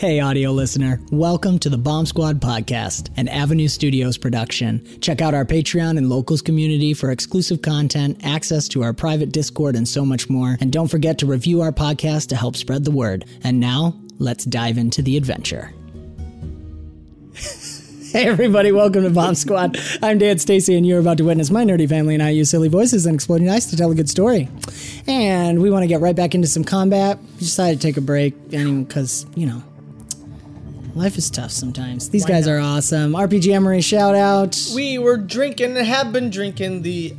Hey, audio listener. Welcome to the Bomb Squad podcast, an Avenue Studios production. Check out our Patreon and locals community for exclusive content, access to our private Discord, and so much more. And don't forget to review our podcast to help spread the word. And now, let's dive into the adventure. Hey everybody, welcome to Bomb Squad. I'm Dan Stacy and you're about to witness my nerdy family and I use silly voices and exploding dice to tell a good story. And we want to get right back into some combat. We decided to take a break because, you know, life is tough sometimes. These guys are awesome. RPG Emery shout out. We were drinking and have been drinking the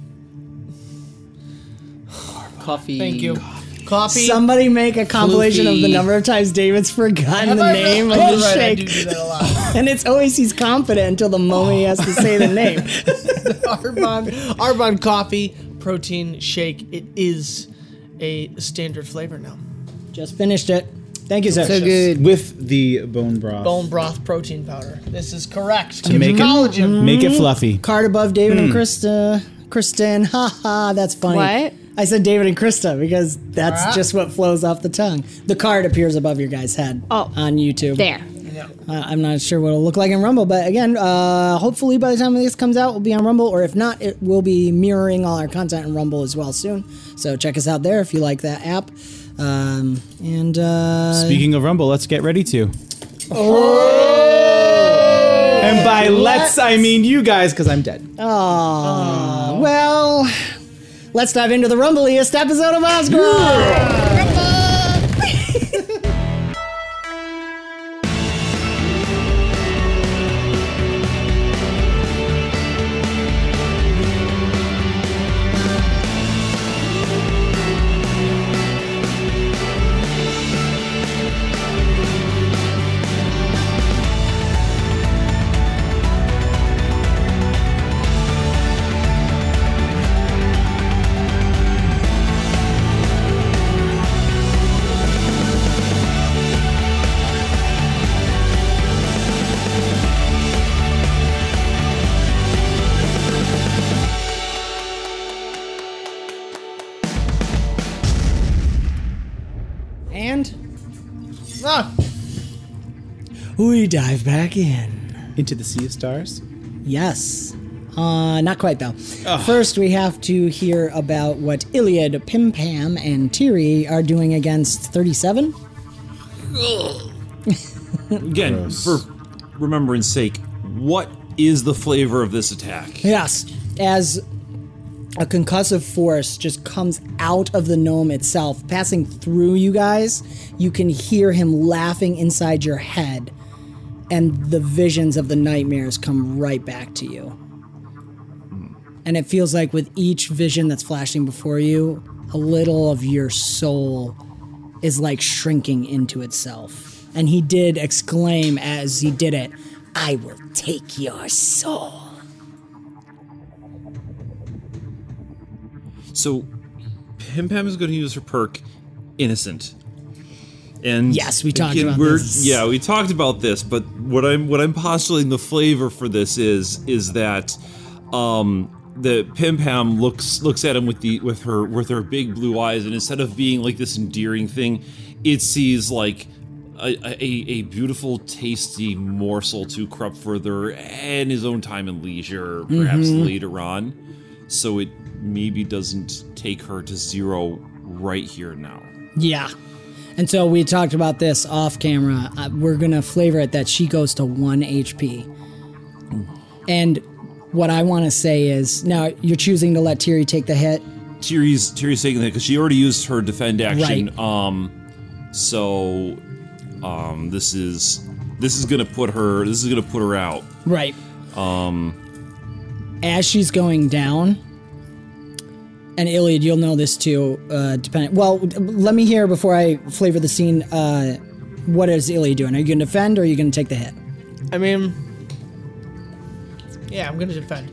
Coffee. thank you coffee. Somebody make a compilation of the number of times David's forgotten Have the I name really- of Oh, the right, shake. do do that a lot. And it's always he's confident until the moment he has to say the name. Arbon, Arbonne coffee protein shake. It is a standard flavor now. Just finished it. Thank you, sir. So good. with the bone broth. Bone broth protein powder. This is correct. to make it collagen. make it fluffy. Card above David and Krista. Kristen, haha, that's funny. What? I said David and Krista because that's Ah. just what flows off the tongue. The card appears above your guy's head Oh. on YouTube. There. Uh, I'm not sure what it'll look like in Rumble, but again, uh, hopefully by the time this comes out, we'll be on Rumble, or if not, it will be mirroring all our content in Rumble as well soon. So check us out there if you like that app. Um, and uh, Speaking of Rumble, let's get ready to. Oh! And by let's, I mean you guys, because I'm dead. well, let's dive into the Rumbliest episode of Oscar. Dive back in. Into the Sea of Stars. Yes. Uh, not quite though. First, we have to hear about what Iliad, Pim Pam, and Tiri are doing against 37. Again, Gross. for remembrance sake, what is the flavor of this attack? Yes. As a concussive force just comes out of the gnome itself, passing through you guys, you can hear him laughing inside your head, and the visions of the nightmares come right back to you. And it feels like with each vision that's flashing before you, a little of your soul is like shrinking into itself. And he did exclaim as he did it, I will take your soul. So, Pim Pam is going to use her perk, Innocent. And Yes, we talked again, about this. Yeah, we talked about this, but what I'm what I'm postulating the flavor for this is is that um the Pim Pam looks looks at him with the with her with her big blue eyes, and instead of being like this endearing thing, it sees like a, a, a beautiful, tasty morsel to corrupt further and his own time and leisure, perhaps Mm-hmm. later on. So it maybe doesn't take her to zero right here now. Yeah. And so we talked about this off camera. Uh, we're gonna flavor it that she goes to one HP. And what I want to say is now you're choosing to let Tiri take the hit. Tiri's Tiri's taking that because she already used her defend action. Right. Um, so, um, this is this is gonna put her. This is gonna put her out. Right. Um. As she's going down, and Iliad, you'll know this too. Uh, depending. Well, let me hear before I flavor the scene. Uh, what is Iliad doing? Are you going to defend or are you going to take the hit? I mean, yeah, I'm gonna defend.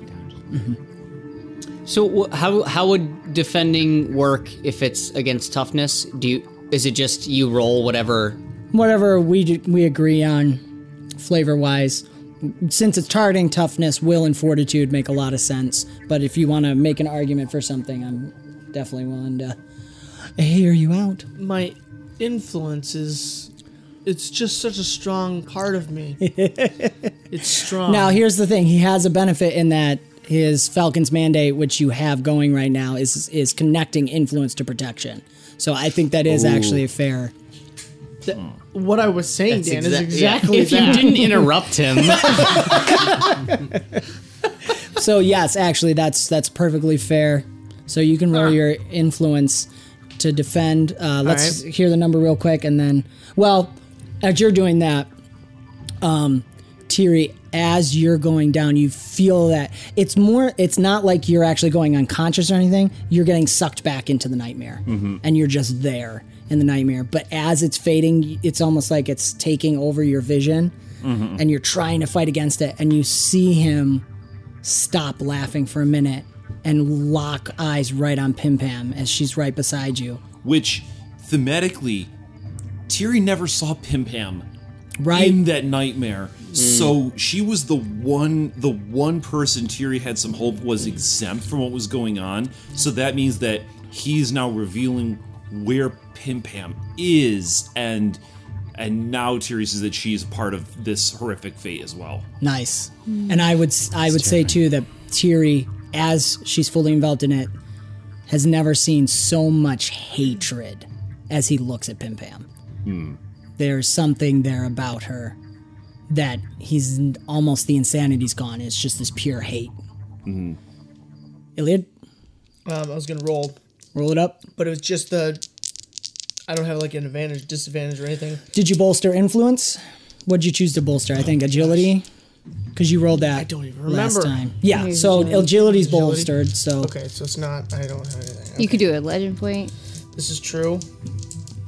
So wh- how how would defending work if it's against toughness? Do you is it just you roll whatever? Whatever we we agree on, flavor wise. Since it's targeting toughness, will and fortitude make a lot of sense. But if you want to make an argument for something, I'm definitely willing to hear you out. My influence is. It's just such a strong part of me. it's strong. Now, here's the thing: he has a benefit in that his Falcon's mandate, which you have going right now, is is connecting influence to protection. So I think that is actually a fair. Th- what I was saying, Dan, is Exact- exactly yeah. If that. you didn't interrupt him, So yes, actually, that's that's perfectly fair. So you can roll your influence to defend. Uh, let's hear the number real quick, and then, well, as you're doing that, um, Tiri, as you're going down, you feel that it's more. It's not like you're actually going unconscious or anything. You're getting sucked back into the nightmare, and you're just there in the nightmare. But as it's fading, it's almost like it's taking over your vision, mm-hmm. and you're trying to fight against it, and you see him stop laughing for a minute and lock eyes right on Pim Pam as she's right beside you. Which thematically, Tiri never saw Pim Pam Right? in that nightmare. Mm. So she was the one the one person Tiri had some hope was exempt from what was going on. So that means that he's now revealing where Pim Pam is and and now Tiri says that she's part of this horrific fate as well. Nice. And I would I would say too that Tiri, as she's fully enveloped in it, has never seen so much hatred as he looks at Pim Pam. There's something there about her that he's almost the insanity's gone. It's just this pure hate. Iliad, um, I was gonna roll, roll it up. but it was just the. I don't have like an advantage, disadvantage, or anything. Did you bolster influence? What'd you choose to bolster? I think oh agility, because you rolled that. I don't even Last remember. time, yeah. So agility's Agility? bolstered. So Okay, so it's not. I don't have anything. You could do a legend point. This is true.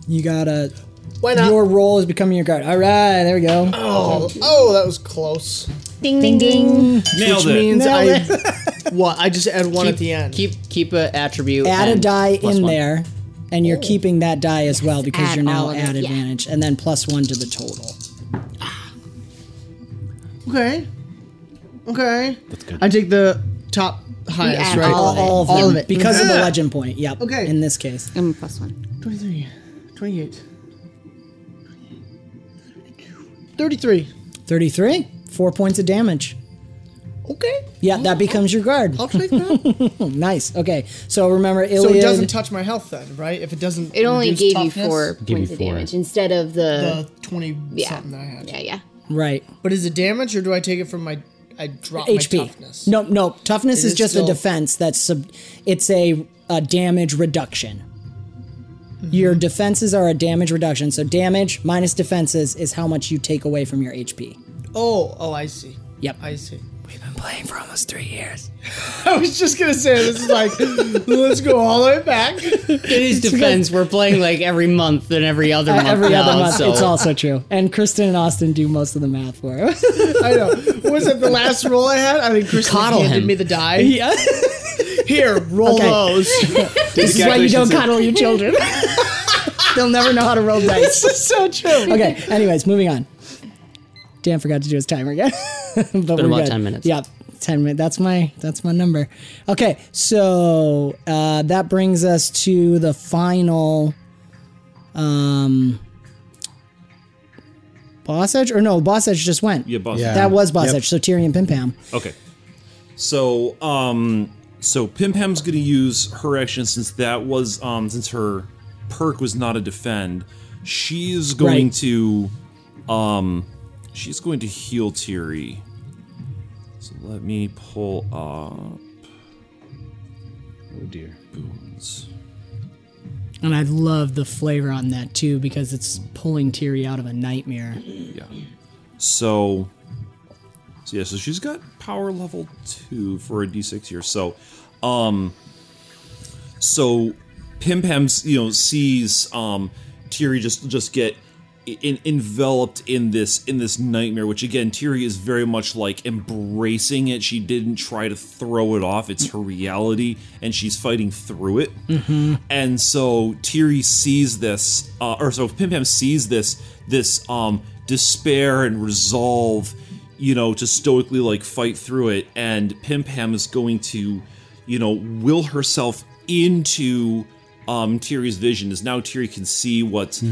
you gotta. Why not? Your role is becoming your guard. All right, there we go. oh, oh, that was close. Ding ding ding. Nailed Which it. means I. Nailed what? I just add one at the end. keep keep a attribute. Add a and die plus in one. there, and you're oh. keeping that die as well because add you're now all of it, at yeah. advantage, and then plus one to the total. Okay. Okay. That's good. I take the top highest, add right? all of it. All of All them of it. because of the Yeah. legend point. Yep. Okay. In this case, And plus one. 23, 28, 33. thirty-three. Four points of damage. Okay. Yeah, that becomes your guard. I'll take that. Nice. Okay. So remember, Iliad. so it doesn't touch my health then, right? If it doesn't. It only reduce gave toughness, you four Give points you of four. damage instead of the, The 20 yeah. something that I had. Yeah, yeah. right. But is it damage or do I take it from my. I drop my HP. toughness? No, no. Toughness It is is just still- a defense. That's sub. It's a, a damage reduction. Mm-hmm. Your defenses are a damage reduction. So damage minus defenses is how much you take away from your HP. Oh, oh, I see. Yep. I see. We've been playing for almost three years. I was just going to say, this is like, let's go all the way back. In his defense, we're playing like every month and every uh, other month Every now, other month, so it's also true. And Kristen and Austin do most of the math for him. I know. Was it the last roll I had? I think Kristen Coddle handed him. me the die. yeah. Here, roll Okay. those. This is why you don't coddle your children. They'll never know how to roll dice. this is so true. Okay. Anyways, moving on. Dan forgot to do his timer again. but been we're about good. 10 minutes. Yep. 10 minutes. That's my that's my number. Okay. So, uh, that brings us to the final um boss edge or no, boss edge just went. Yeah, boss. Yeah. That was boss Yep. edge. So Tyrion and Pim Pam. Okay. So, um, so Pim Pam's going to use her action since that was, um, since her perk was not a defend. she is going Right. to, um, she's going to heal Tiri. So let me pull up Oh dear. boons. And I love the flavor on that too because it's pulling Tiri out of a nightmare. Yeah. So, so yeah, so she's got power level two for a d6 here. So, um, so Pim Pam's you know sees um Tiri just just get in, enveloped in this in this nightmare, which again Tiri is very much like embracing it. She didn't try to throw it off; it's her reality, and she's fighting through it. And so Tiri sees this, uh, or so Pim Pam sees this this um despair and resolve, you know, to stoically like fight through it. And Pim Pam is going to, you know, will herself into um Tiri's vision. As now Tiri can see what,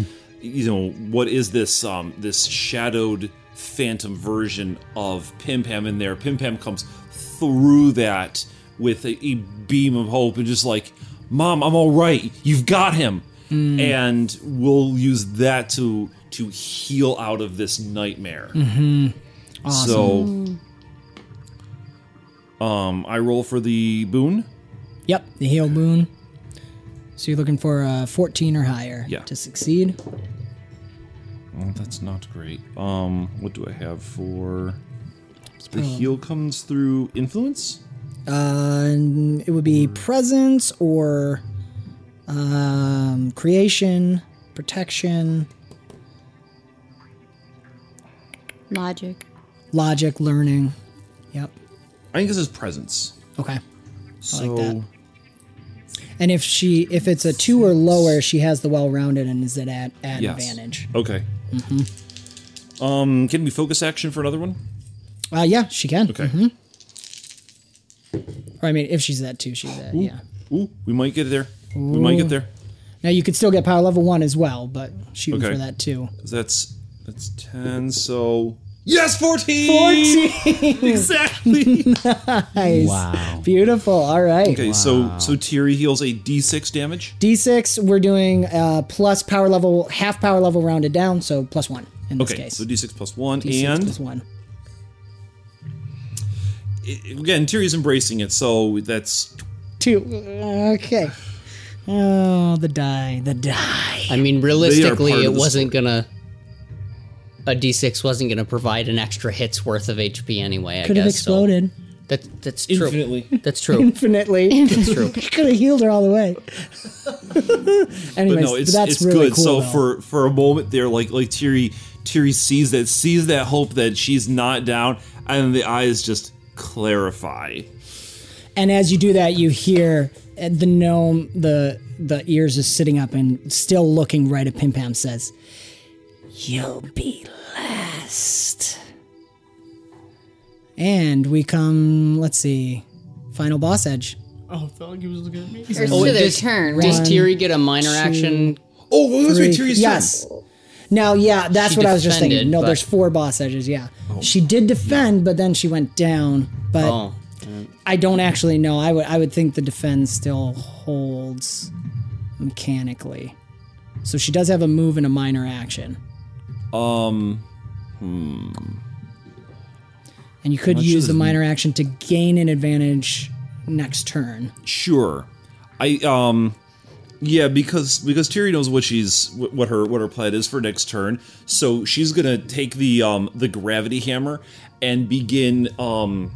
you know, what is this um this shadowed phantom version of Pim Pam in there. Pim Pam comes through that with a, a beam of hope and just like, Mom, I'm all right. You've got him. And we'll use that to to heal out of this nightmare. So um I roll for the boon. Yep, the heal boon. So you're looking for a 14 or higher Yeah. to succeed. Oh, that's not great. Um what do I have for the heal comes through influence? Uh, and it would be presence or um, creation, protection, Logic. logic, learning. Yep. I think this is presence. Okay. So that. And if she, if it's a two or lower, she has the well-rounded and is at ad, ad Yes. advantage. Okay. Um, can we focus action for another one? Uh, yeah, she can. Okay. Or I mean, if she's at two, she's at yeah. Ooh, we might get there. We might get there. Now you could still get power level one as well, but shooting Okay. for that too. That's that's ten. So yes, fourteen. Fourteen. exactly. Nice. Wow. Beautiful. All right. Okay, so so Tiri heals a d6 damage. D6, we're doing uh, plus power level, half power level rounded down, so plus one in this Okay, case. so d6 plus one, D6 and plus one. i- again, Tiri's embracing it, so that's Two. Okay. Oh, the die. The die. I mean, realistically, it wasn't gonna. A D6 wasn't gonna provide an extra hit's worth of HP anyway. I Could have guess so. exploded That that's true. Infinitely. That's true. infinitely. That's true. Could have healed her all the way. Anyways, but no, it's that's it's really good. cool. so though. for for a moment there, like like Tiri Tiri sees that sees that hope that she's not down, and the eyes just clarify. And as you do that, you hear uh, the gnome, the the ears is sitting up and still looking right at Pim Pam. Says, "You'll be last." And we come. Let's see, final boss edge. Oh, I felt like he was looking at me. Or to Oh, their does- turn, right? Does Tiri get a minor action? Oh, well, that's right, Three- Tiri's yes. Now, yeah, that's She what I was just thinking. No, but- there's four boss edges. Yeah, she did defend, but then she went down. But Oh, I don't actually know. I would I would think the defend still holds mechanically. So she does have a move and a minor action. Um, And you could Much use the minor action to gain an advantage next turn. sure. I um, yeah, because because Tiri knows what she's what her what her plan is for next turn. So she's gonna take the um the gravity hammer and begin um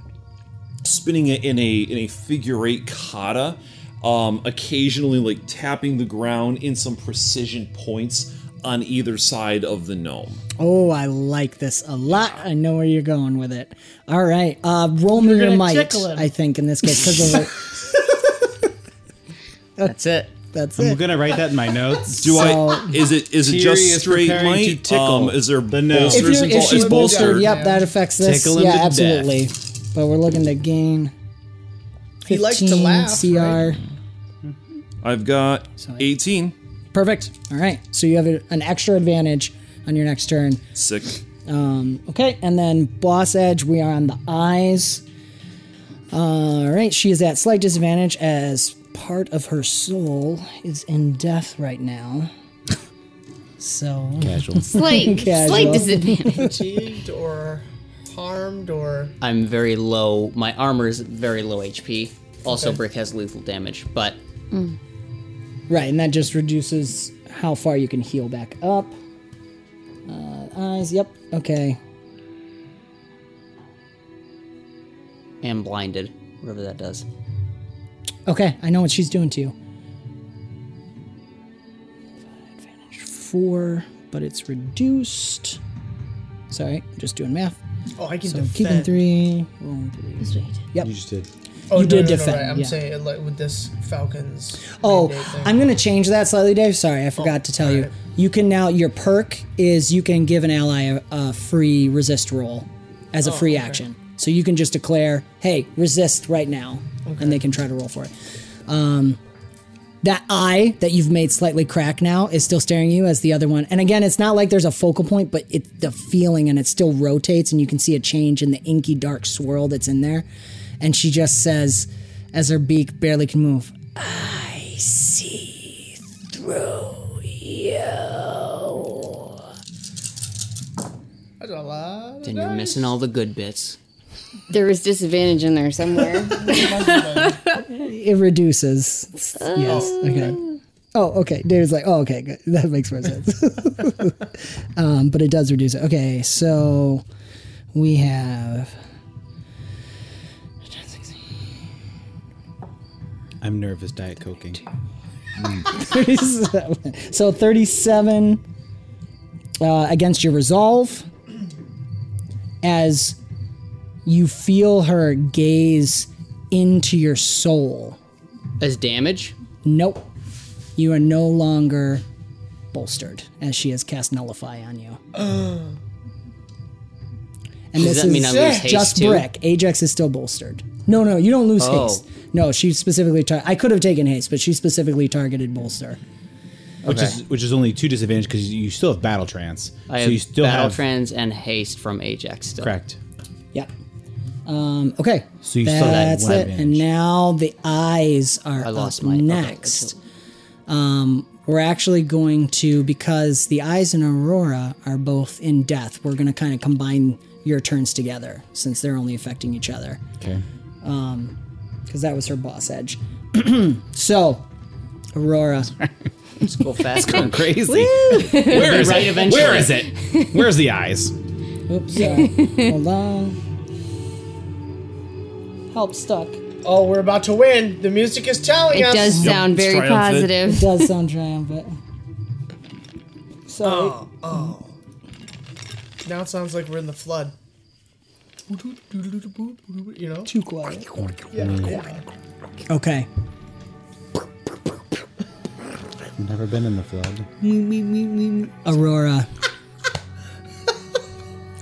spinning it in a in a figure eight kata, um, occasionally like tapping the ground in some precision points on either side of the gnome. Oh, I like this a lot. I know where you're going with it. All right, uh, roll me your gonna might. I think in this case because of it. that's it. That's I'm it. gonna write that in my notes. Do So- I? Is it is it just is straight preparing to might? tickle Um, is there the gnome. If, bolsters you're, if involved? she's bolstered, bolster- yep, that affects this. Tickle him yeah, to absolutely. But we're looking to gain. 15 He likes to laugh, CR. right? I've got So- 18. Perfect. All right. So you have a, an extra advantage on your next turn. Sick. Um, okay, and then boss edge. We are on the eyes. All right. She is at slight disadvantage as part of her soul is in death right now. So Casual. Slight, Casual. slight disadvantage. Fatigued or harmed or I'm very low. My armor is very low HP. Also, Brick has lethal damage, but right, and that just reduces how far you can heal back up. Uh, eyes. Yep. Okay. am blinded. Whatever that does. Okay, I know what she's doing to you. Advantage four, but it's reduced. Sorry, just doing math. oh, I can So defend. keeping three, rolling three. That's what I did. Yep. You just did. Oh, You no, did no, no, defend, right. I'm yeah. saying like with this Falcons. Oh. I'm gonna change that slightly, Dave. Sorry, I forgot to tell you. alright. You can now your perk is you can give an ally a, a free resist roll as a free action. So you can just declare, "Hey, resist right now," and they can try to roll for it. Um, that eye that you've made slightly crack now is still staring you as the other one. And again, it's not like there's a focal point, but it's the feeling and it still rotates, and you can see a change in the inky dark swirl that's in there. And she just says, as her beak barely can move, I see through you. That's a lot. of Then you're dice. missing all the good bits. There was disadvantage in there somewhere. It reduces. Yes. Okay. Oh, okay. David's like, oh, okay, good. That makes more sense. um, but it does reduce it. Okay, so we have. I'm nervous diet coking. 37. So 37 uh, against your resolve as you feel her gaze into your soul. As damage? Nope. You are no longer bolstered as she has cast Nullify on you. and Does this that mean I lose haste just too? Brick. Ajax is still bolstered. No, no, you don't lose Oh. haste. No, she specifically. Tar- I could have taken haste, but she specifically targeted bolster. Which is which is only two disadvantage because you still have battle trance. I so have you still battle have trance and haste from Ajax still. correct. Yep. Um, okay. So you still have That's one it. advantage. And now the eyes are I lost up my okay, next. um, we're actually going to because the eyes and Aurora are both in death. We're going to kind of combine your turns together since they're only affecting each other Okay. Um, because that was her boss edge. so, Aurora. Let's go fast. Going crazy. Where is right it? eventually. Where is it? Where's the eyes? Oops. Sorry. Hold on. Help stuck. Oh, we're about to win. The music is telling It us. It does sound it's very positive. It does sound triumphant. Oh, sorry. Oh, Now it sounds like we're in the flood. You know? Too quiet. Yeah. Okay. Never been in the flood. Aurora.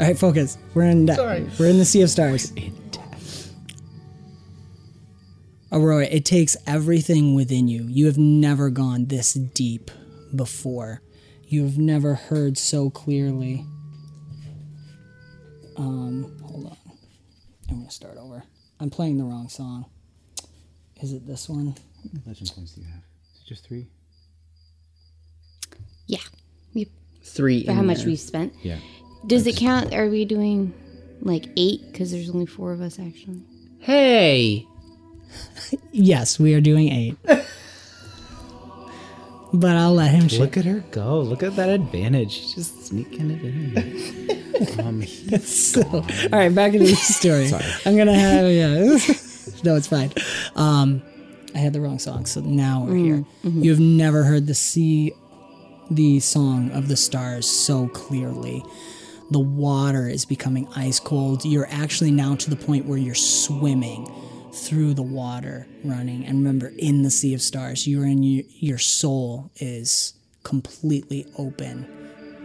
All right, focus. We're in. De- Sorry. We're in the Sea of Stars. Aurora, it takes everything within you. You have never gone this deep before. You have never heard so clearly. Um, hold on. I'm gonna start over. I'm playing the wrong song. Is it this one? Legend points do you have? Is it just three? Yeah. We, Three. for in how much there. we spent. Yeah. Does it count? Are we doing like eight? Because there's only four of us actually. Hey! Yes, we are doing eight. but I'll let him. Look at her go. Look at that advantage. She's just sneaking it in. um, So, all right, back into the story. I'm gonna have yeah. no, it's fine. Um, I had the wrong song, so now we're here. You have never heard the sea, the song of the stars so clearly. The water is becoming ice cold. You're actually now to the point where you're swimming through the water, running. And remember, in the sea of stars, you're in your, your soul is completely open.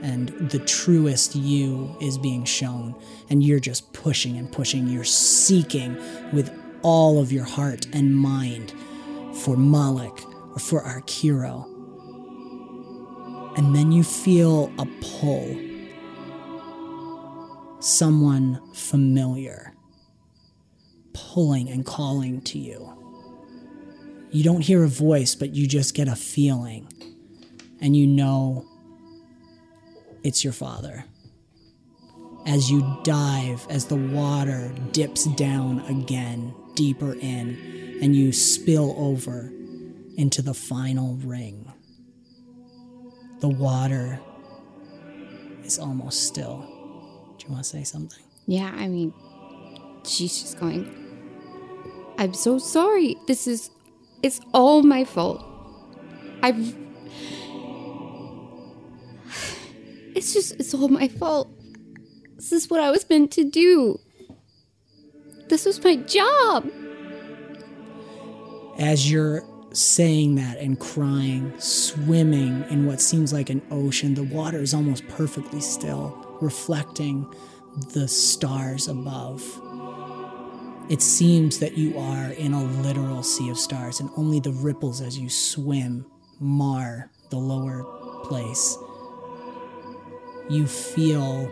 And the truest you is being shown. And you're just pushing and pushing. You're seeking with all of your heart and mind for Malik or for Arkiro and then you feel a pull. Someone familiar pulling and calling to you you don't hear a voice but you just get a feeling and you know it's your father. As you dive, as the water dips down again, deeper in, and you spill over into the final ring. The water is almost still. Do you want to say something? Yeah, I mean, she's just going. I'm so sorry. This is. It's all my fault. I've. It's just. It's all my fault. This is what I was meant to do. This was my job. As you're saying that and crying, swimming in what seems like an ocean, the water is almost perfectly still, reflecting the stars above. It seems that you are in a literal sea of stars, and only the ripples as you swim mar the lower place. You feel.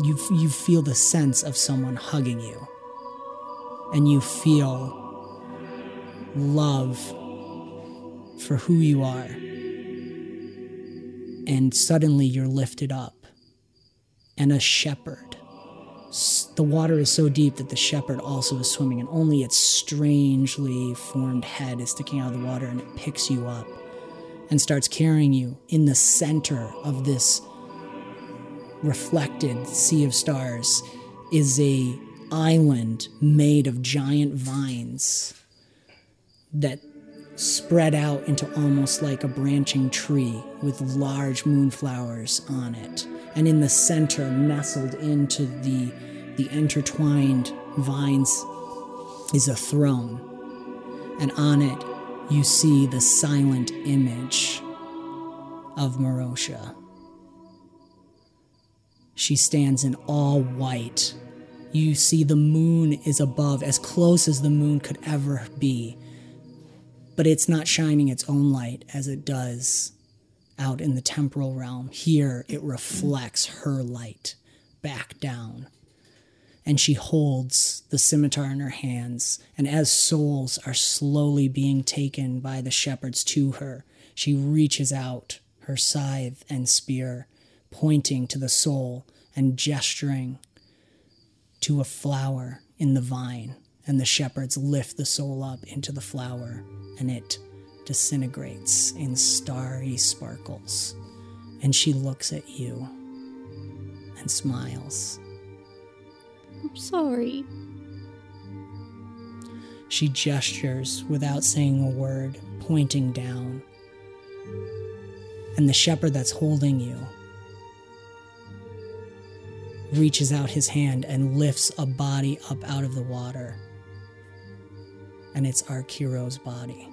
You, you feel the sense of someone hugging you and you feel love for who you are. And suddenly you're lifted up, and a shepherd. The water is so deep that the shepherd also is swimming, and only its strangely formed head is sticking out of the water, and it picks you up and starts carrying you in the center of this reflected sea of stars is a island made of giant vines that spread out into almost like a branching tree with large moonflowers on it and in the center nestled into the the intertwined vines is a throne and on it you see the silent image of Marosha. She stands in all white. You see the moon is above, as close as the moon could ever be. But it's not shining its own light as it does out in the temporal realm. Here, it reflects her light back down. And she holds the scimitar in her hands. And as souls are slowly being taken by the shepherds to her, she reaches out her scythe and spear, pointing to the soul and gesturing to a flower in the vine. And the shepherds lift the soul up into the flower, and it disintegrates in starry sparkles. And she looks at you and smiles. I'm sorry. She gestures without saying a word, pointing down. And the shepherd that's holding you reaches out his hand and lifts a body up out of the water. And it's Arkiro's body.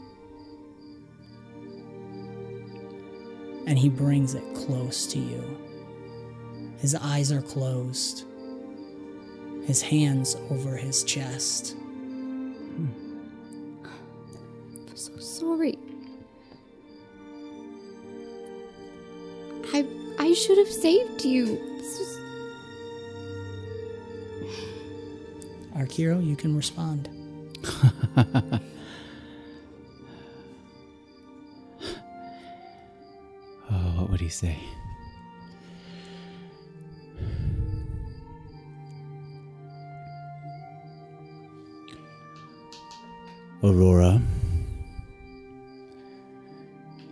And he brings it close to you. His eyes are closed, his hands over his chest. I'm so sorry. I I should have saved you. This was Arkiro, you can respond. Oh, what would he say? Aurora,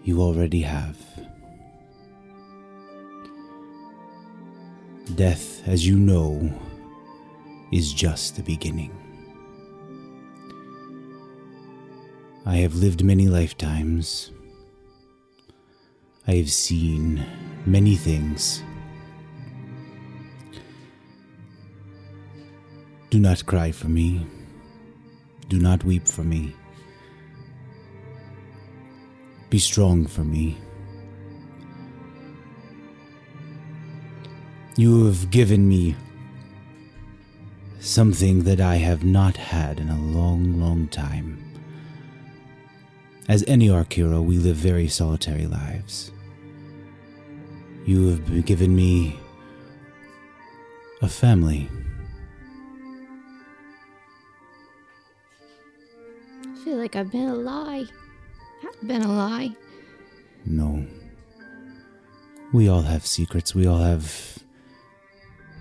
you already have. Death, as you know, is just the beginning. I have lived many lifetimes. I have seen many things. Do not cry for me. Do not weep for me. Be strong for me. You have given me something that I have not had in a long, long time. As any Arkiro, we live very solitary lives. You have given me a family. I feel like I've been a lie. I've been a lie. No, We all have secrets. We all have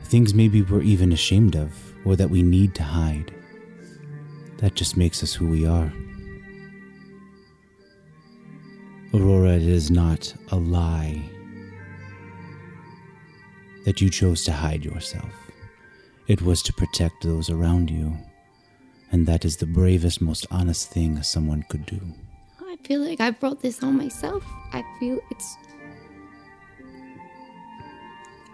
things maybe we're even ashamed of or that we need to hide. That just makes us who we are. Aurora, it is not a lie that you chose to hide yourself. It was to protect those around you. And that is the bravest, most honest thing someone could do. I feel like I brought this on myself. I feel it's.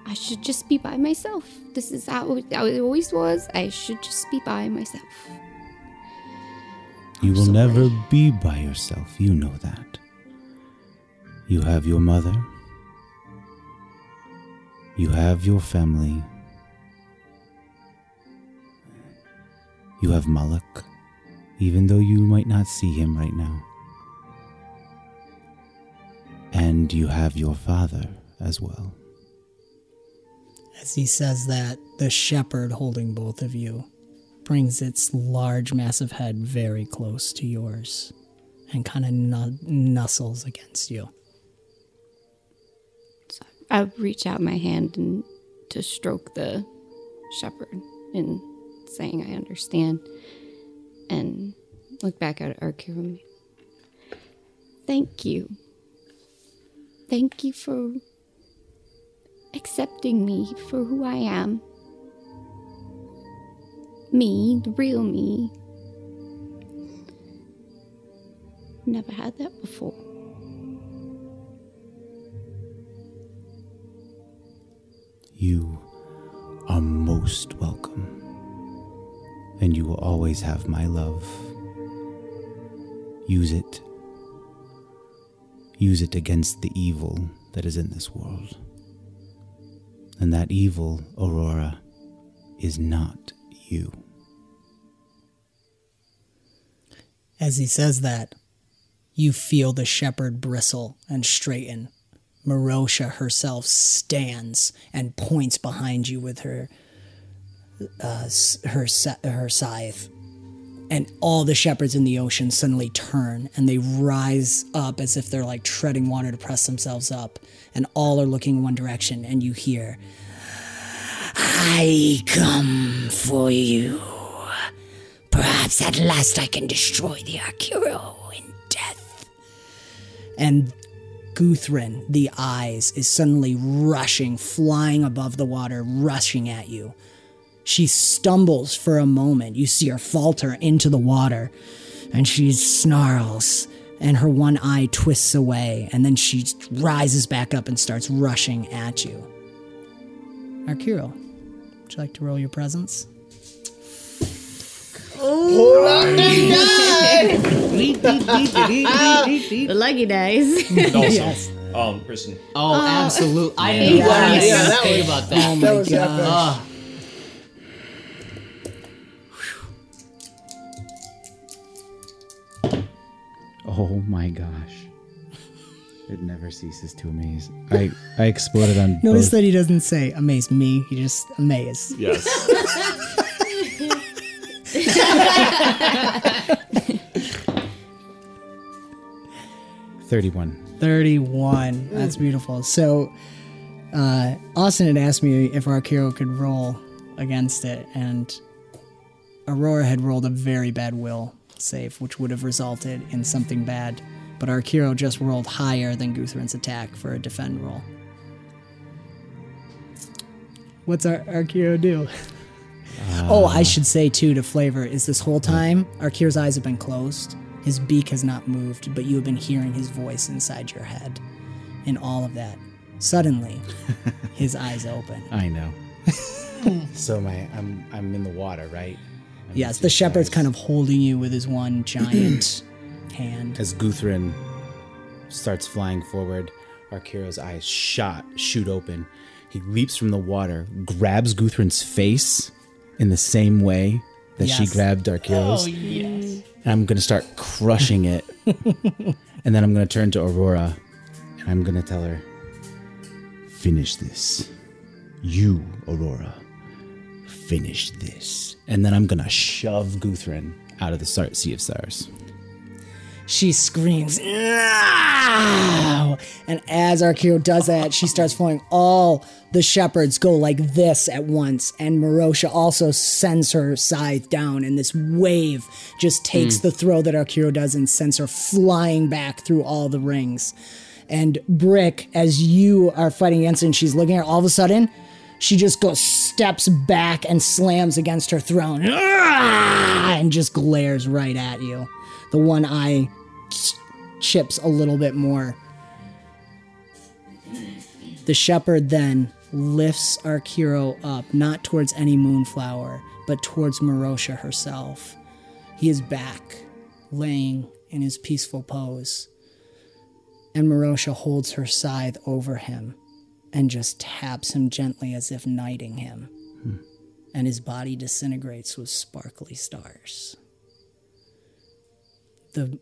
I should just be by myself. This is how it, how it always was. I should just be by myself. You will sorry. never be by yourself. You know that. You have your mother. You have your family. You have Malak, even though you might not see him right now. And you have your father as well. As he says that, the shepherd holding both of you brings its large, massive head very close to yours and kind of nu- nuzzles against you. I reach out my hand and to stroke the shepherd and saying I understand and look back at Arkirum. Thank you. Thank you for accepting me for who I am. Me, the real me. Never had that before. You are most welcome. And you will always have my love. Use it. Use it against the evil that is in this world. And that evil, Aurora, is not you. As he says that, you feel the shepherd bristle and straighten. Marosha herself stands and points behind you with her uh, her her scythe, and all the shepherds in the ocean suddenly turn and they rise up as if they're like treading water to press themselves up, and all are looking in one direction. And you hear, "I come for you." Perhaps at last I can destroy the Akiro in death. And Guthrin, the eyes, is suddenly rushing, flying above the water, rushing at you. She stumbles for a moment. You see her falter into the water, and she snarls, and her one eye twists away, and then she rises back up and starts rushing at you. Arkiro, would you like to roll your presence? The lucky dice. Also, um, Kristen. Oh, absolutely. I didn't know yeah, what I was yeah, gonna that say was- about that. Oh my god. Ah, Oh my gosh. It never ceases to amaze. I, I exploded on Notice both. that he doesn't say amaze me, he just amaze. Yes. Thirty-one. 31. That's beautiful. So, uh, Austin had asked me if our Arkiro could roll against it, and Aurora had rolled a very bad will save, which would have resulted in something bad. But our Arkiro just rolled higher than Guthrin's attack for a defend roll. What's our Arkiro do? Uh, oh, I should say too to flavor is this whole time Arkiro's eyes have been closed. His beak has not moved, but you have been hearing his voice inside your head. And all of that. Suddenly, his eyes open. I know. so my I'm I'm in the water, right? I'm Yes, the shepherd's guys. kind of holding you with his one giant hand. as Guthrin starts flying forward, Arkiro's eyes shot shoot open. He leaps from the water, grabs Guthrin's face in the same way that she Yes. grabbed Arkiro's. Oh, and I'm gonna start crushing it. and then I'm gonna turn to Aurora and I'm gonna tell her, finish this. You, Aurora, finish this. And then I'm gonna shove Guthrin out of the Sea of Stars. She screams, "No!" And as Arkiro does that, she starts flowing. All the shepherds go like this at once, and Marosha also sends her scythe down, and this wave just takes hmm. the throw that Arkiro does and sends her flying back through all the rings. And Brick, as you are fighting against her and she's looking at her, all of a sudden, she just goes steps back and slams against her throne and just glares right at you. The one eye ch- chips a little bit more. The shepherd then lifts our hero up, not towards any moonflower, but towards Marosha herself. He is back, laying in his peaceful pose. And Marosha holds her scythe over him and just taps him gently as if knighting him. Hmm. And his body disintegrates with sparkly stars. The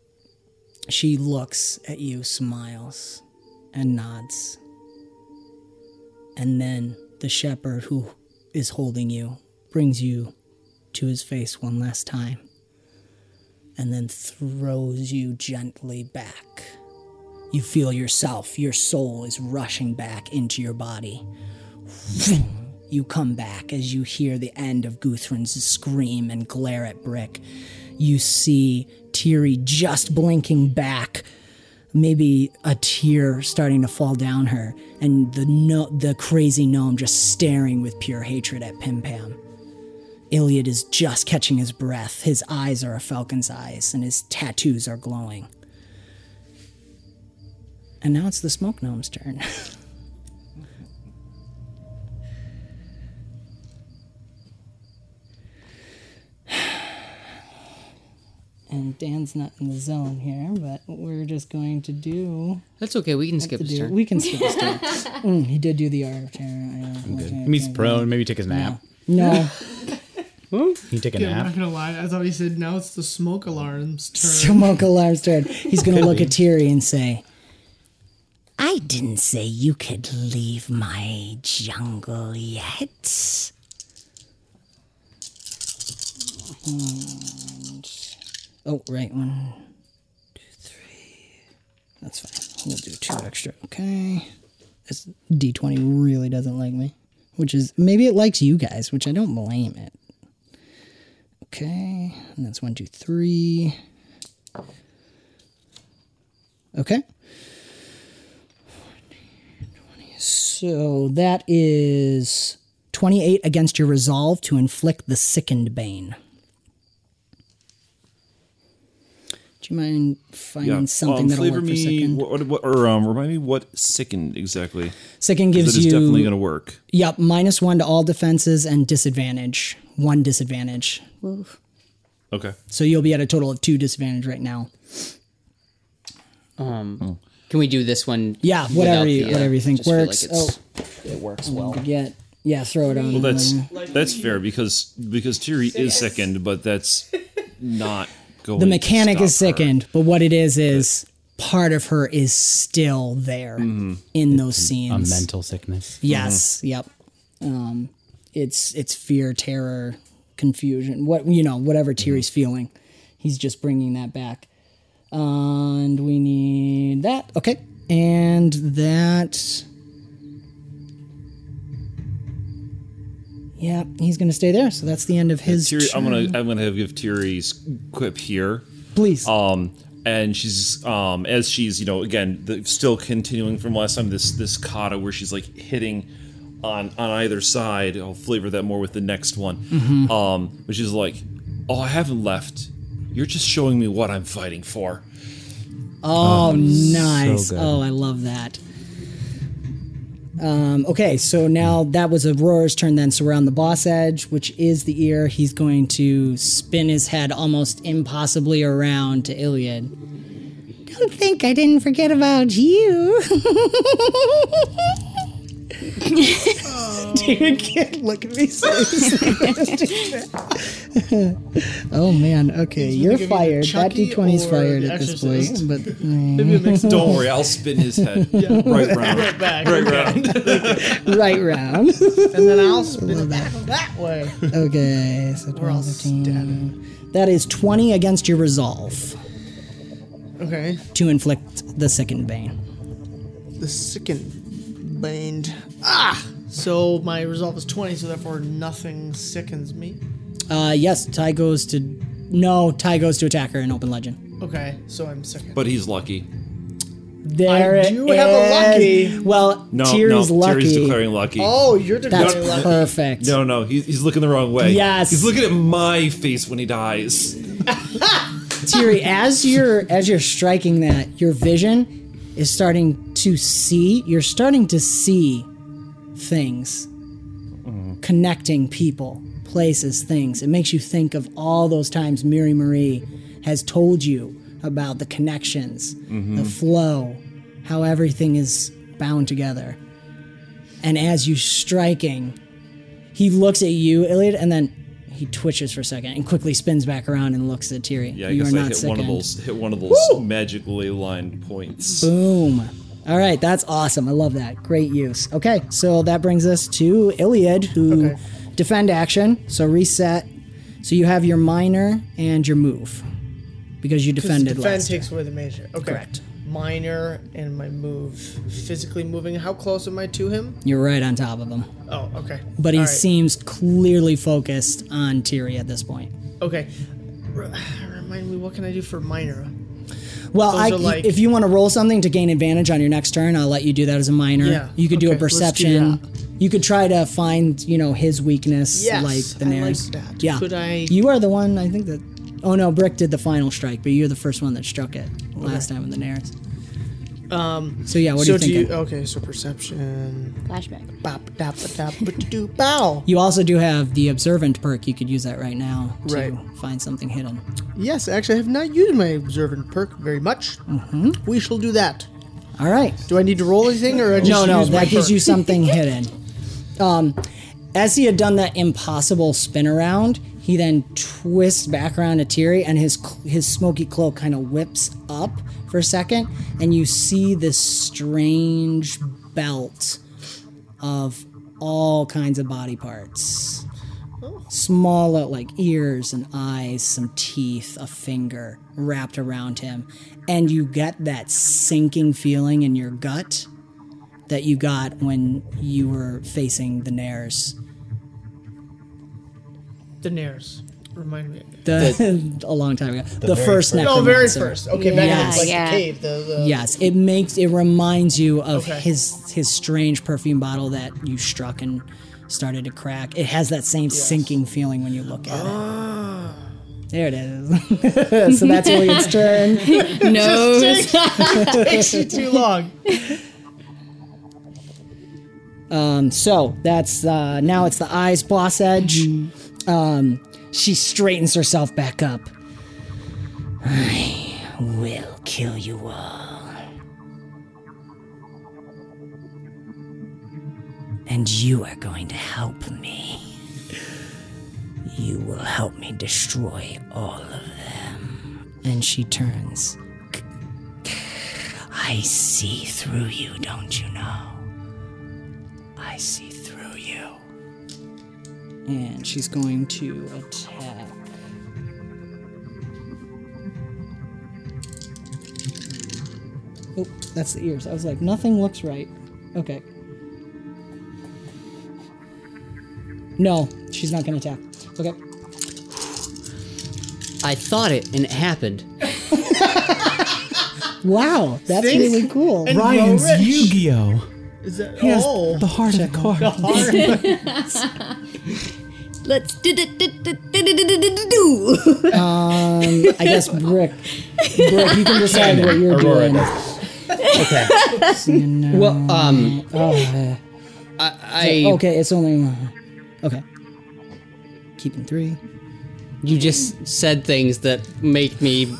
she looks at you, smiles, and nods. And then the shepherd who is holding you brings you to his face one last time and then throws you gently back. You feel yourself, your soul is rushing back into your body. You come back as you hear the end of Guthrun's scream and glare at Brick. You see Tiri just blinking back, maybe a tear starting to fall down her, and the no- the crazy gnome just staring with pure hatred at Pim Pam. Iliad is just catching his breath. His eyes are a falcon's eyes, and his tattoos are glowing. And now it's the smoke gnome's turn. and Dan's not in the zone here, but we're just going to do. That's okay. We can skip to his do turn. we can skip his turn. Mm, he did do the art of terror. Yeah, okay, He meets okay, prone. Maybe take his nap. No, Can you take a Yeah, I'm nap? not gonna lie. I thought he said now it's the smoke alarm's turn. smoke alarm's turn. He's going to look at Tiri and say, I didn't say you could leave my jungle yet. And- oh, right. One, two, three. That's fine. We'll do two extra. Okay. This D20 really doesn't like me, which is maybe it likes you guys, which I don't blame it. Okay. And that's one, two, three. Okay. So that is 28 against your resolve to inflict the sickened bane. Do you mind finding something um, that'll flavor work for me, sickened? what, what, or um, remind me what sickened exactly. Sickened 'Cause gives That is you definitely going to work. Yep, minus one to all defenses and disadvantage. One disadvantage. Oof. Okay. So you'll be at a total of two disadvantage right now. Um, Can we do this one? Yeah, whatever without you the, uh, whatever you think just feel like works. it's- oh, it works well. get yeah, throw it on. Well, that's that's fair because because Tiri is second, but that's not going. the to mechanic is stop her. sickened, but what it is is part of her is still there Mm-hmm. in those scenes. A mental sickness. Yes. Yep. Um, it's it's fear, terror, confusion. What you know, whatever Tiri's feeling, he's just bringing that back. And we need that. Okay. And that. Yeah, he's gonna stay there. So that's the end of his. Tiri, I'm gonna I'm gonna give Tiri's quip here. please. Um, and she's um as she's you know again the, still continuing from last time this this kata where she's like hitting on on either side. I'll flavor that more with the next one. Mm-hmm. Um, but she's like, oh, I haven't left. You're just showing me what I'm fighting for. Oh, nice. good. oh, I love that. Um, okay, so now that was Aurora's turn then. So we're on the boss edge, which is the ear. He's going to spin his head almost impossibly around to Iliad. Don't think I didn't forget about you. Dude, can't look at me so Oh man, okay, you're gonna give you the fired. That Chucky D20 is fired at this point, but Maybe a mm. mix Don't worry, I'll spin his head right round. Right back. Right round. right round. And then I'll spin it back that way. Okay, so Or I'll 12, 15. That is 20 against your resolve. Okay. to inflict the second bane. The sickened baned. Ah! So my resolve is 20, so therefore nothing sickens me. Uh, yes, Ty goes to. No, Ty goes to attack her in open legend. Okay, so I'm sickened. But he's lucky. There I it do have a is. lucky. Well, No, Tyrion's no, lucky. Tyrion's declaring lucky. oh, you're That's declaring lucky. perfect. No, no, he's, he's looking the wrong way. Yes. He's looking at my face when he dies. Tiri, as you're as you're striking that, your vision is starting to see. You're starting to see things, connecting people, places, things. It makes you think of all those times Miri Marie has told you about the connections, the mm-hmm. flow, how everything is bound together. And as you striking, he looks at you, Iliad, and then he twitches for a second and quickly spins back around and looks at Tiri. Yeah, I you guess are I not hit one of those hit one of those magically aligned points. Boom. All right, that's awesome. I love that. Great use. Okay, so that brings us to Iliad, who Okay. defend action. So reset. So you have your minor and your move because you defended defend takes away the major. Okay. Correct. Minor and my move. Physically moving. How close am I to him? You're right on top of him, Oh, okay. but he right. seems clearly focused on Tiri at this point. Okay. Remind me, what can I do for minor? Well, I, like- if you want to roll something to gain advantage on your next turn, I'll let you do that as a minor. Yeah, You could do a okay, do perception. that. You could try to find, you know, his weakness, Yes, like the I like Nares. that. Yeah. Could I- You are the one. I think that. Oh no, Brick did the final strike, but you're the first one that struck it last time in the Nares. Um. So yeah, what so do you think? Okay, so perception. Flashback. Bop, dap, dap, do bow. You also do have the observant perk. You could use that right now to Right. find something hidden. Yes, actually, I have not used my observant perk very much. Mm-hmm. We shall do that. All right. Do I need to roll anything, or I just no, no, use my that gives perk? you something hidden. Um, as he had done that impossible spin around, he then twists back around to Tiri, and his cl- his smoky cloak kind of whips up for a second, and you see this strange belt of all kinds of body parts. Small, uh, like ears and eyes, some teeth, a finger wrapped around him. And you get that sinking feeling in your gut that you got when you were facing the Nares. Daenerys. Remind me. The, a long time ago. The, first No, necromancer. very first. Okay, back Yes. in like Yeah. the cave. The, the Yes, it makes it reminds you of Okay. his his strange perfume bottle that you struck and started to crack. It has that same sinking feeling when you look at Ah. it. There it is. so that's William's turn. No. takes you too long. Um, So that's uh, now it's the eyes boss edge. Um, she straightens herself back up. I will kill you all. And you are going to help me. You will help me destroy all of them. And she turns. I see through you, don't you know? I see. And she's going to attack. Oh, that's the ears. I was like, nothing looks right. Okay. No, she's not going to attack. Okay. I thought it, and it happened. Wow, that's Thanks. really cool. And Ryan's rich. Yu-Gi-Oh. Is that He has oh? the heart of the card. Let's do do. Um, I guess Brick. Brick, you can decide what you're doing. Okay. well, um, oh, uh, I, okay. It's only. Okay. Keeping three. You just said things that make me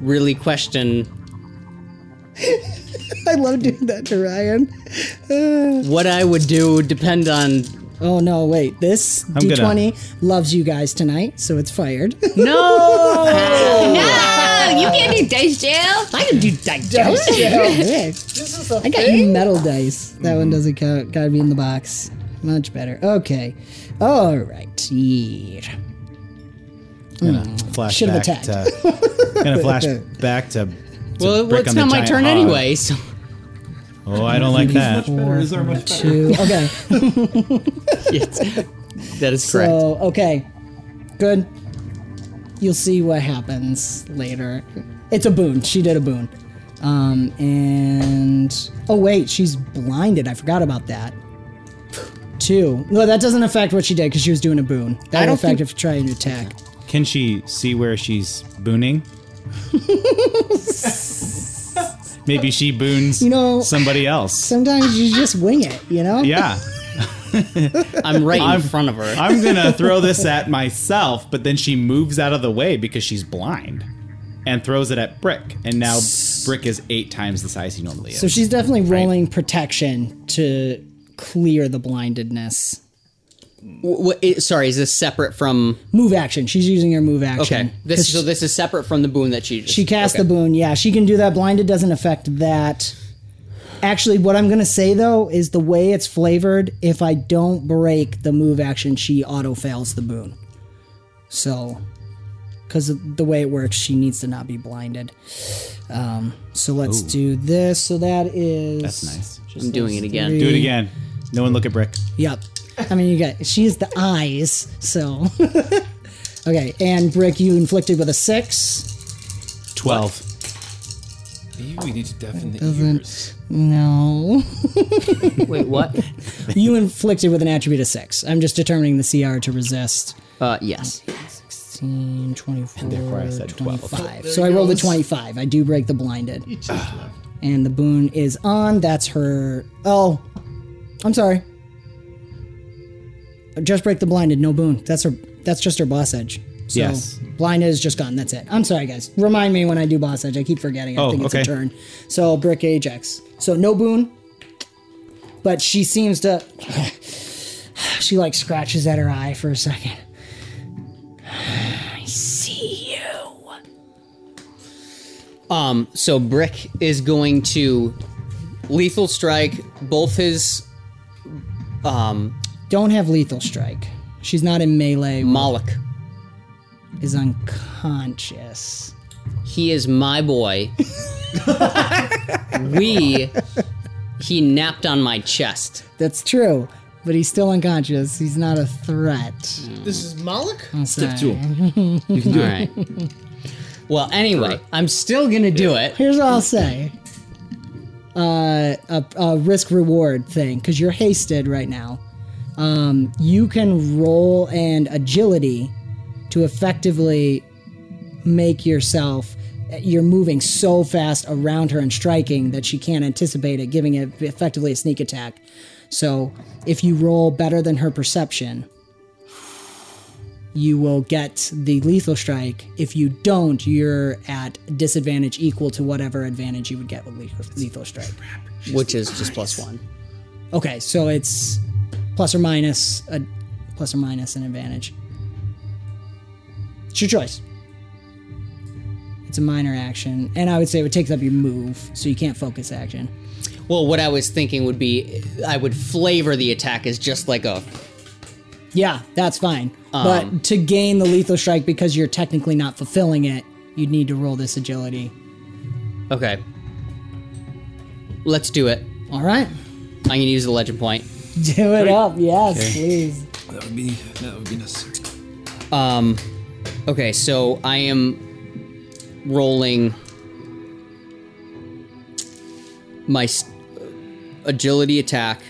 really question. I love doing that to Ryan. what I would do depend on Oh no, wait. This I'm gonna- D20 loves you guys tonight, so it's fired. No. No, you can't do dice jail. I can do dice. jail. dice. I got you metal dice. That one doesn't count. Gotta be in the box. Much better. Okay. All right. Yeah. Gonna hmm. flash Should've back attacked. to. gonna flash back to. to Well, Brick it's on the not my giant turn hog. anyway. So Oh, I don't like that. Better is our much better. Two. Okay. yes, that is correct. So okay, good. You'll see what happens later. It's a boon. She did a boon. Um, and oh wait, she's blinded. I forgot about that. Two. No, that doesn't affect what she did because she was doing a boon. That would affect think- if you try to attack. Can she see where she's booning? Maybe she boons You know- somebody else. Sometimes you just wing it, you know? Yeah. I'm right in I'm- front of her. I'm gonna throw this at myself, but then she moves out of the way because she's blind and throws it at Brick. And now Brick is eight times the size he normally is. So she's definitely rolling protection to clear the blindedness. W- w- it- sorry, is this separate from? Move action. She's using her move action. Okay, this 'Cause so this is separate from the boon that she just, She cast okay. the boon. Yeah, she can do that. Blinded doesn't affect that. Actually, what I'm gonna say though is the way it's flavored. If I don't break the move action, she auto fails the boon. So, because of the way it works, she needs to not be blinded. Um, so let's do this. So that is. That's nice. I'm doing it again. Do it again. No one look at Brick. Yep. I mean, you got she's the eyes. So. okay, and Brick, you inflicted with a six. Twelve. Maybe we need to deafen the Doesn't- ears. No. Wait, what? you inflicted with an attribute of six. I'm just determining the CR to resist. Uh, yes. 16, 24, therefore I said 12. 25. So I rolled a 25. I do break the blinded. And the boon is on. That's her. Oh, I'm sorry. Just break the blinded. No boon. That's her. That's just her boss edge. So Yes. blinded is just gone. That's it. I'm sorry, guys. Remind me when I do boss edge. I keep forgetting. I Oh, think it's okay. a turn. So brick Ajax. So no boon. But she seems to. she like scratches at her eye for a second. I see you. Um, so Brick is going to lethal strike both his um Don't have lethal strike. She's not in melee. Moloch. is unconscious. He is my boy. we he napped on my chest. That's true, but he's still unconscious. He's not a threat. This is Moloch? Step two. You can do All it. right. Well, anyway, I'm still gonna do it. Here's what I'll say. Uh, a, a risk reward thing because you're hasted right now. Um, you can roll and agility to effectively make yourself. You're moving so fast around her and striking that she can't anticipate it, giving it effectively a sneak attack. So if you roll better than her perception, you will get the lethal strike. If you don't, you're at disadvantage equal to whatever advantage you would get with lethal, lethal strike. Which is just plus one. Okay, so it's plus or minus a plus or minus an advantage. It's your choice. It's a minor action, and I would say it takes up your move, so you can't focus action. Well, what I was thinking would be I would flavor the attack as just like a Yeah, that's fine. Um, but to gain the lethal strike, because you're technically not fulfilling it, you'd need to roll this agility. Okay. Let's do it. All right, I'm gonna use the legend point. do it up. Yes, please. That would be that would be necessary. Um okay, so I am rolling my s- agility attack,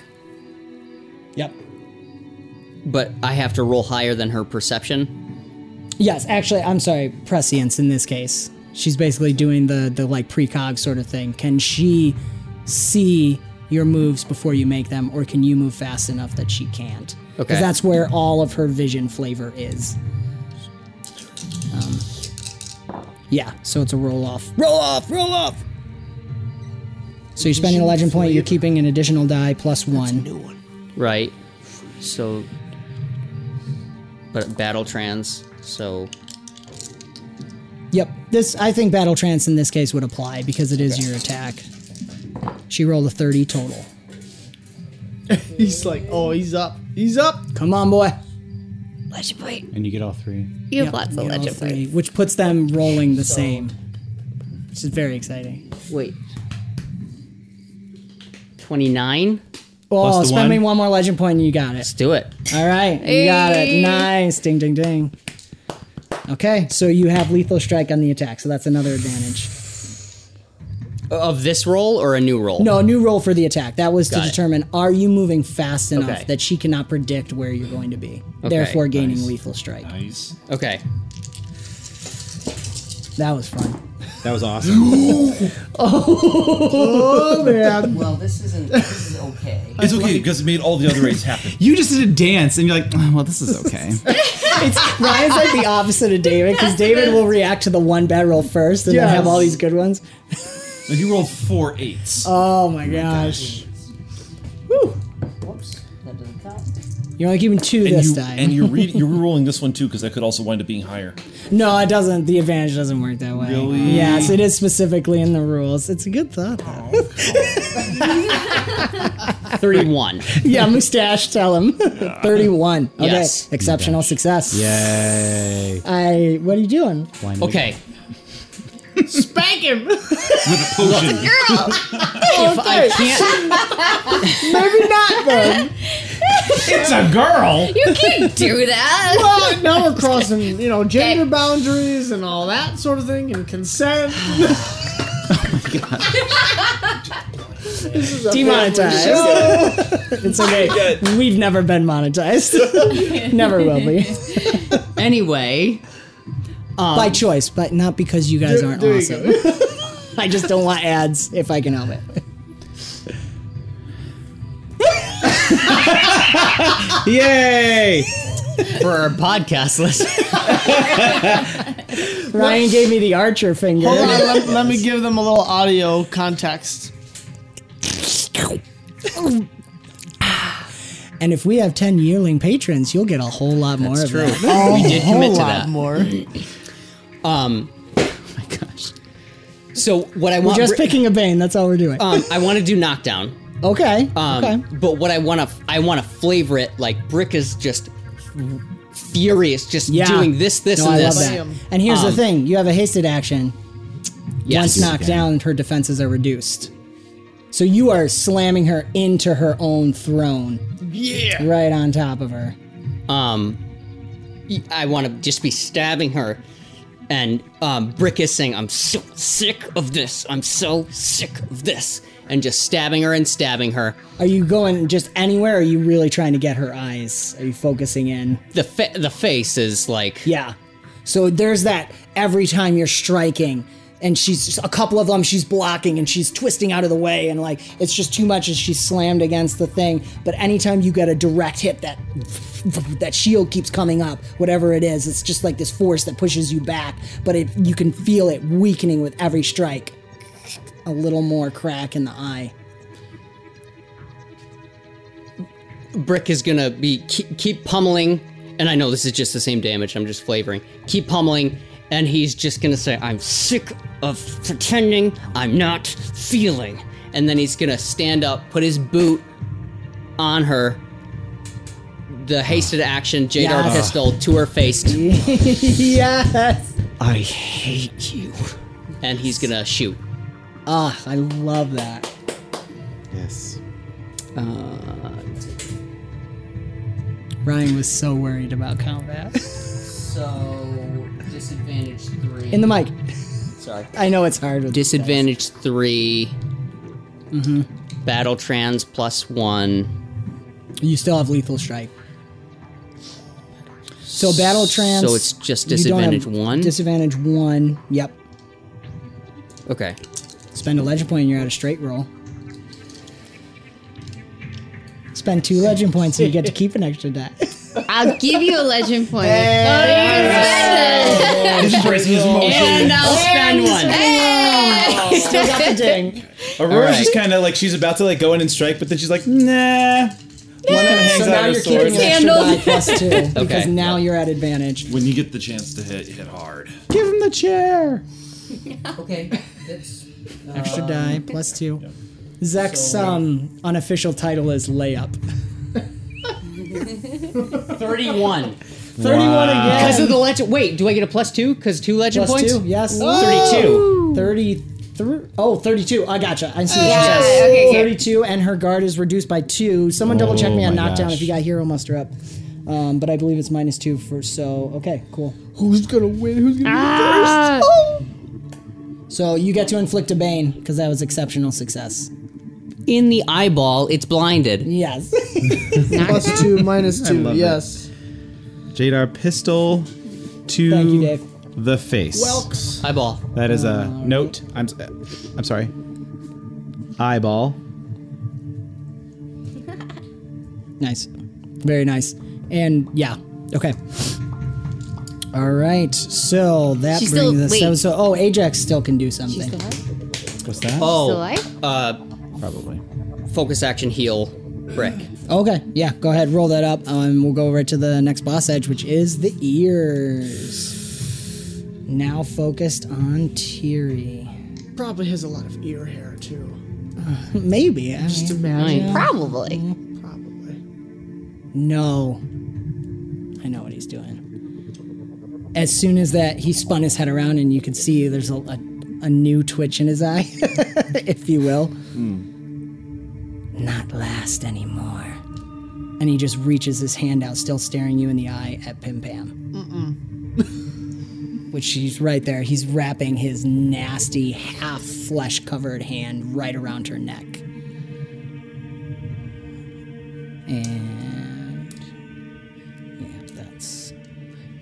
Yep. but I have to roll higher than her perception. Yes, actually, I'm sorry, prescience in this case. She's basically doing the the like precog sort of thing. Can she see your moves before you make them, or can you move fast enough that she can't? Okay. Because that's where all of her vision flavor is. Um, yeah, so it's a roll off. Roll off, roll off. So you're spending a legend point. You're keeping an additional die plus one. New one. Right. So but battle trance, so Yep. This I think battle trance in this case would apply because it is your attack. She rolled a 30 total. He's like, oh, he's up. He's up. Come on, boy. Legend point. And you get all three. You have Yep, lots you of get all legend three, points. which puts them rolling the same. Which is very exciting. Wait. 29? Oh, the spend one? me one more legend point and you got it. Let's do it. All right, you got it. Hey. Nice. Ding, ding, ding. Okay, so you have lethal strike on the attack, so that's another advantage. Of this roll or a new roll? No, a new roll for the attack. That was to it. determine are you moving fast enough Okay. that she cannot predict where you're going to be, therefore gaining nice. lethal strike. Nice. Okay. That was fun. That was awesome. Oh man! Well, this isn't. This is okay. It's okay because it made all the other raids happen. you just did a dance, and you're like, "Oh, well, this is okay. it's Ryan's like the opposite of David because David will react to the one bad roll first and then have all these good ones. And he rolled four eights. Oh my gosh! Woo! Whoops. That doesn't count. You're only keeping two and this you, time. And you're re- you're rolling this one too because that could also wind up being higher. No, it doesn't. The advantage doesn't work that way. Really? Yes, it is specifically in the rules. It's a good thought. Though. 31. yeah, mustache. Tell him. Thirty-one. Okay, Yes. exceptional success. Yay. I. What are you doing? Okay. Spank him. With a potion. If I can't. Maybe not then. It's a girl. You can't do that. Well, now we're crossing, you know, gender boundaries and all that sort of thing, and consent. Oh my god. Demonetized. it's okay. We've never been monetized. never will be. Anyway. By um, choice, but not because you guys aren't there you awesome. I just don't want ads if I can help it. Yay. For our podcast list. Ryan gave me the archer finger. Hold on, let, let me give them a little audio context. And if we have 10 yearling patrons, you'll get a whole lot more of true. that. we did commit whole to lot that. more. Um. oh my gosh. So what I We're want. just Bri- picking a bane. That's all we're doing. Um. I want to do knockdown. okay. Um, okay. But what I want to, I want to flavor it like Brick is just furious, just Yeah. doing this, this, No, and I this. love that. Bam. And here's the Um, thing you have a hasted action. Yes. Once knocked down, her defenses are reduced. So you are slamming her into her own throne. Yeah. Right on top of her. um, I want to just be stabbing her, and um, Brick is saying, "I'm so sick of this. I'm so sick of this," and just stabbing her and stabbing her. Are you going just anywhere? Or are you really trying to get her eyes? Are you focusing in? The fa- the face is like, Yeah. So there's that every time you're striking, and she's a couple of them she's blocking and she's twisting out of the way, and like it's just too much as she's slammed against the thing. But anytime you get a direct hit, that that shield keeps coming up, whatever it is, it's just like this force that pushes you back. But it you can feel it weakening with every strike. A little more crack in the eye. Brick is gonna be keep, keep pummeling, and I know this is just the same damage. I'm just flavoring. Keep pummeling, and he's just gonna say, "I'm sick of pretending I'm not feeling," and then he's gonna stand up, put his boot on her. The hasted action, Jadar Yes. pistol to her face, yes. I hate you, and he's gonna shoot. Ah, I love that. Yes. Ryan was so worried about combat. So disadvantage three. In the mic. Sorry. I know it's hard with Disadvantage 3 Mm-hmm. Battle trance plus one. You still have lethal strike. So battle trance. So it's just you don't have disadvantage one? Disadvantage one. Yep. Okay. Spend a legend point and you're at a straight roll. Spend two legend points and you get to keep an extra die. I'll give you a legend point. Oh, you can He's embracing his emotions. And I'll spend one. Still got the ding. Aurora's right. just kind of like she's about to like go in and strike, but then she's like, nah. One kind of hangs So out now her you're sword. keeping an extra Handle. die plus two because Okay. now you're at advantage. When you get the chance to hit, hit hard. Give him the chair. Okay. That's Extra die plus two. Zek's um, unofficial title is layup. 31. 31 again. Because of the legend. Wait, do I get a plus two? Because two legend Plus points? two, yes. 32. 33. Oh, 32. I gotcha. I see what Yeah, you said. okay, okay. 32, and her guard is reduced by two. Someone double check me Oh on knockdown gosh. if you got hero muster up. Um, but I believe it's minus two for so. Okay, cool. Who's gonna win? Who's gonna Ah! So you get to inflict a bane because that was exceptional success. In the eyeball, it's blinded. Yes. be first? Plus two, minus two. love it. Yes. Jadar pistol to Thank you, Dave. the face. Welks. Eyeball. That is a note. I'm s- I'm sorry. Eyeball. nice. Very nice. And yeah. Okay. All right. So that She's brings still- us. wait. So, so oh, Ajax still can do something. She's still alive? What's that? Still Oh, alive? uh, Probably. focus action heal. Brick. Okay, yeah, go ahead, roll that up, um, and we'll go right to the next boss edge, which is the ears. Now focused on Tiri. Probably has a lot of ear hair too. Maybe. I Just mean, imagine. Probably. Probably. no. I know what he's doing. As soon as that, he spun his head around, and you can see there's a, a, a new twitch in his eye, if you will. Not last anymore. And he just reaches his hand out, still staring you in the eye at Pim Pam. Which she's right there. He's wrapping his nasty, half flesh covered hand right around her neck. And. Yeah, that's.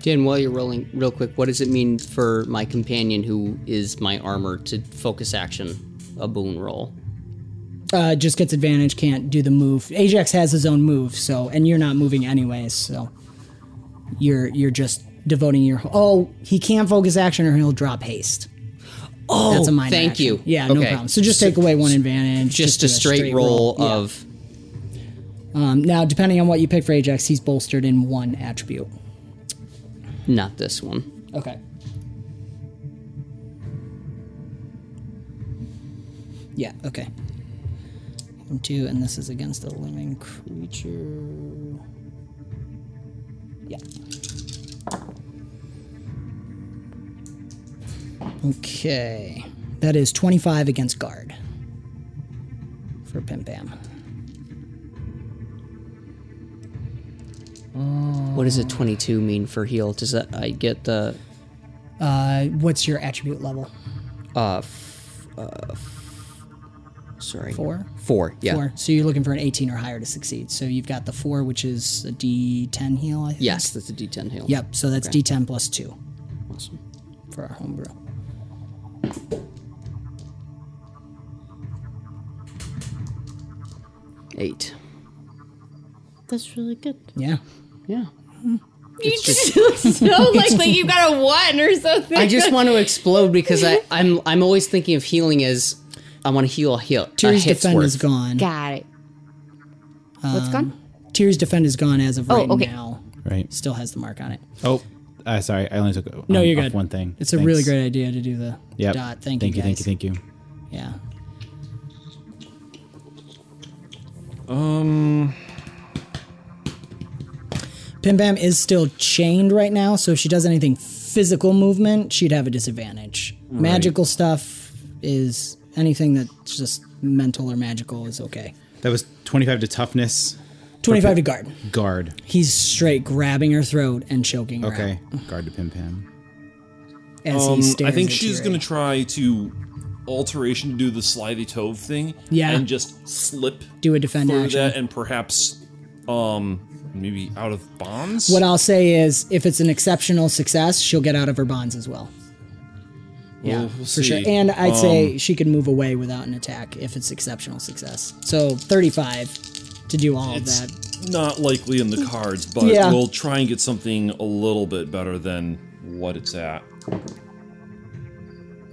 Dan, while you're rolling, real quick, what does it mean for my companion who is my armor to focus action a boon roll? Uh, just gets advantage, can't do the move. Ajax has his own move, so. And you're not moving anyways, so. You're, you're just devoting your. Oh, he can't focus action or he'll drop haste. Oh, That's a minor thank action. you. Yeah, no problem. So just take away one advantage. Just do a straight, roll, Yeah. of. Um, now, depending on what you pick for Ajax, he's bolstered in one attribute. Not this one. Okay. Yeah, okay. Two, and this is against a living creature. Yeah. Okay. That is 25 against guard. For Pim Pam. What does a 22 mean for heal? Does that I get the Uh, what's your attribute level? uh, f- uh sorry Four? four yeah Four. So you're looking for an 18 or higher to succeed. So you've got the four, which is a D10 heal, I think. yes that's a D10 heal Yep. So that's Okay. D10 plus two awesome for our homebrew. eight That's really good. Yeah. yeah You just look so like like you got a one or something. I just want to explode because I I'm I'm always thinking of healing as I want to heal a heal a Tyr's defend worth. is gone. got it. What's gone? Tyr's defend is gone as of Oh, right okay. now. Right. Still has the mark on it. Oh, uh, sorry. I only took um, No, you're off good. one thing. It's a really great idea to do the Yep. dot. Thank, thank you, you. Thank you. Thank you. Yeah. Um, Pim Pam is still chained right now, so if she does anything physical movement, she'd have a disadvantage. Magical stuff is anything that's just mental or magical is okay. That was 25 to toughness. 25 to guard. Guard. He's straight grabbing her throat and choking her Okay. out Guard to Pim Pam. as um, he stares I think at she's Tiri. gonna try to alteration to do the slithy tove thing. Yeah. and just slip do a defend through action. that, and perhaps, um, maybe out of bonds. What I'll say is, if it's an exceptional success, she'll get out of her bonds as well. Yeah, We'll- we'll for sure. And I'd say Um, she can move away without an attack if it's exceptional success. So 35 to do all of that. not likely in the cards, but Yeah. we'll try and get something a little bit better than what it's at.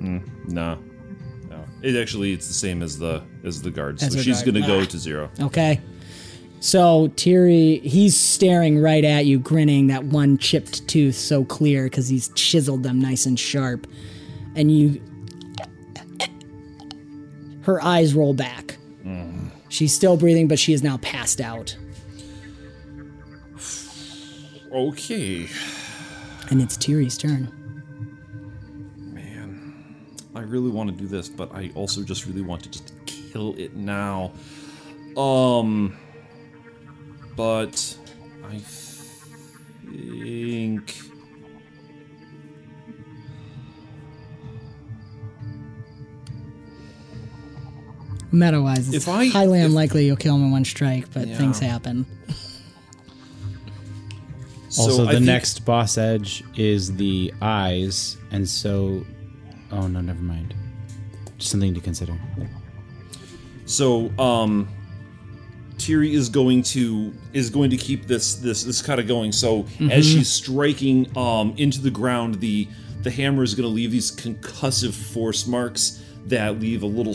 Mm, nah. No. It actually it's the same as the as the guard. As So she's guard. gonna go Ah. to zero. Okay. So Tiri, he's staring right at you, grinning, that one chipped tooth so clear because he's chiseled them nice and sharp. And you. Her eyes roll back. She's still breathing, but she is now passed out. Okay. And it's Tiri's turn. Man, I really want to do this, but I also just really want to just kill it now. Um, but I think. Meta wise, it's If I- highly if- unlikely you'll kill him in one strike, but Yeah. things happen. Also, I the think- next boss edge is the eyes, and so. Oh no, never mind. Just something to consider. So, um, Tiri is going to is going to keep this this this kind of going. So as she's striking um into the ground, the the hammer is going to leave these concussive force marks that leave a little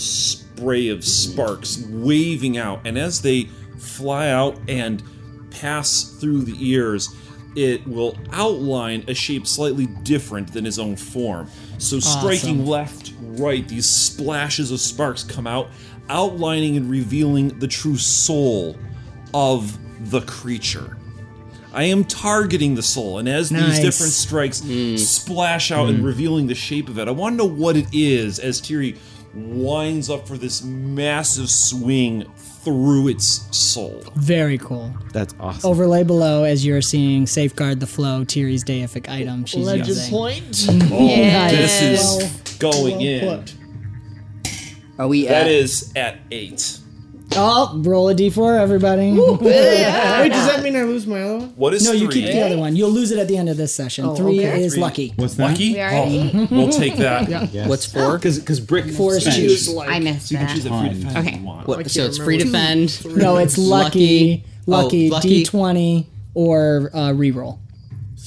spray of sparks waving out, and as they fly out and pass through the ears, it will outline a shape slightly different than his own form. So striking left, right, these splashes of sparks come out, outlining and revealing the true soul of the creature. I am targeting the soul, and as Nice. these different strikes hmm. splash out and hmm. revealing the shape of it, I want to know what it is as Tiri winds up for this massive swing through its soul. Very cool. That's awesome. Overlay below as you're seeing safeguard the flow, Tiri's deific item she's Legend using. point. Oh, Yes. this is going Well in. Are we That at? is at eight. Oh, roll a d4, everybody. Wait, does that mean I lose my other one? What is no, you three? keep the other one. You'll lose it at the end of this session. Oh, Three okay. is Three. lucky. What's that? Lucky? We already- Oh, we'll take that. Yes. What's four? Because Brick Four is spent- choose. I missed So you can that. choose a free defense if Okay. you want. What, can't so it's free remember. defend. No, it's lucky, lucky, Oh, lucky. d20 or uh, reroll.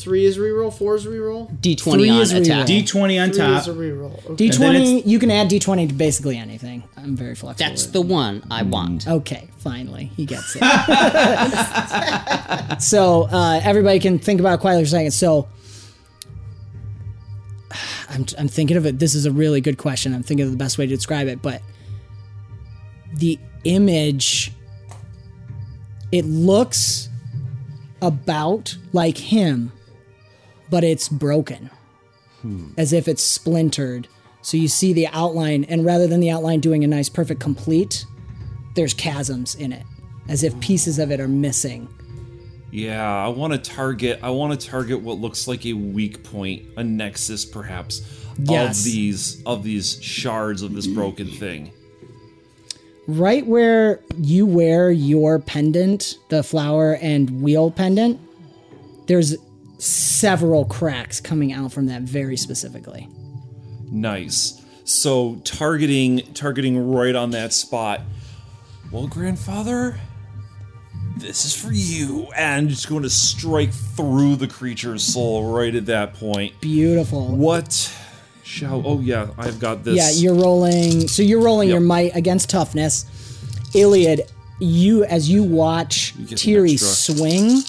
Three is reroll. Four is reroll. D20 Three on is reroll. attack. D20 on Three top. is a reroll. Okay. D20, you can add d20 to basically anything. I'm very flexible. That's with the one I want. Okay, finally, he gets it. so uh, everybody can think about it quietly for a second. So I'm, I'm thinking of it. This is a really good question. I'm thinking of the best way to describe it, but the image, it looks about like him, but it's broken, as if it's splintered. So you see the outline, and rather than the outline doing a nice, perfect complete, there's chasms in it, as if pieces of it are missing. Yeah, I want to target. I want to target what looks like a weak point, a nexus, perhaps, Yes. of these of these shards of this broken thing. Right where you wear your pendant, the flower and wheel pendant, there's several cracks coming out from that very specifically. Nice. So targeting targeting right on that spot. Well, grandfather, this is for you, and it's going to strike through the creature's soul right at that point. Beautiful. What shall? Oh yeah, I've got this. Yeah, you're rolling. So you're rolling your might against toughness. Iliad, you as you watch Tiri swing,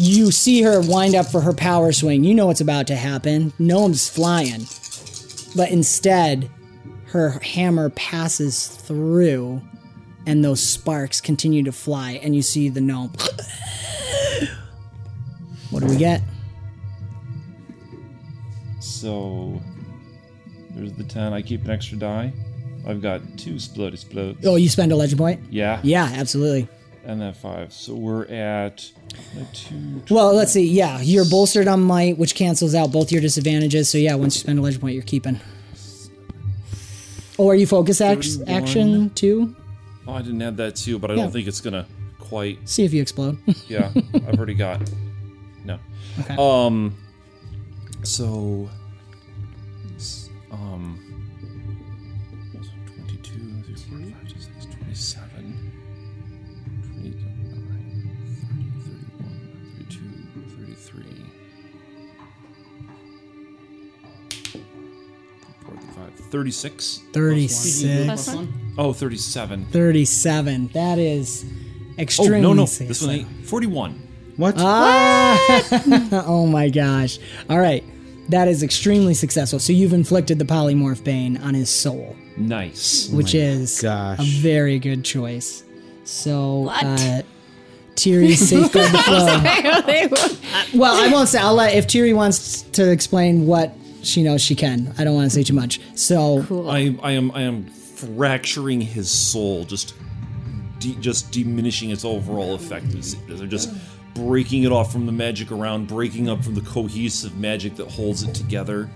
you see her wind up for her power swing. You know what's about to happen. Gnome's flying, but instead, her hammer passes through, and those sparks continue to fly, and you see the gnome. what do we get? So there's the ten. I keep an extra die. I've got two splody explodes. Oh, you spend a legend point. Yeah. Yeah, absolutely. And then five. So we're at. Well, let's see. Yeah, you're bolstered on might, which cancels out both your disadvantages. So yeah, once you spend a legend point, you're keeping. Or you focus act- action too. Oh, I didn't add that too, but I Yeah. don't think it's gonna quite. See if you explode. Yeah, I've already got. No. Okay. Um. So. Um. 45, 36. Thirty-six. Plus one. Oh, 37. 37. That is Oh, extremely. no, no. This successful. one ain't. 41. What? oh my gosh. All right. That is extremely successful. So you've inflicted the polymorph bane on his soul, Nice. which is gosh. a very good choice. So, uh, Tiri safeguard the flow. well, I won't say. I'll let if Tiri wants to explain what she knows, she can. I don't want to say too much. So I, I am I am fracturing his soul, just de- just diminishing its overall effect. As as I'm just breaking it off from the magic around, breaking up from the cohesive magic that holds it together,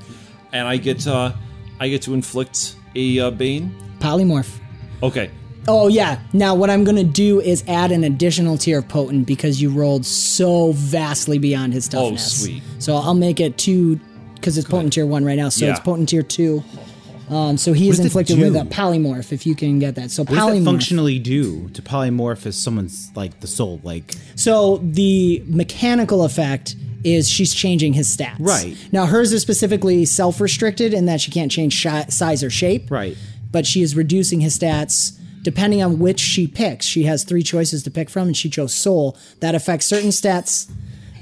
and I get uh, I get to inflict a uh, bane. polymorph. Okay, Oh yeah. Now what I'm gonna do is add an additional tier of potent because you rolled so vastly beyond his toughness. Oh sweet. So I'll make it two because it's potent tier one right now. So Yeah. it's potent tier two. Um, so he is does it inflicted with do? a polymorph if you can get that. So What does that polymorph. functionally do to polymorph as someone's like the soul? Like So the mechanical effect is she's changing his stats. Right. Now hers is specifically self-restricted in that she can't change shi- size or shape. Right. But she is reducing his stats depending on which she picks. She has three choices to pick from, and she chose Soul. That affects certain stats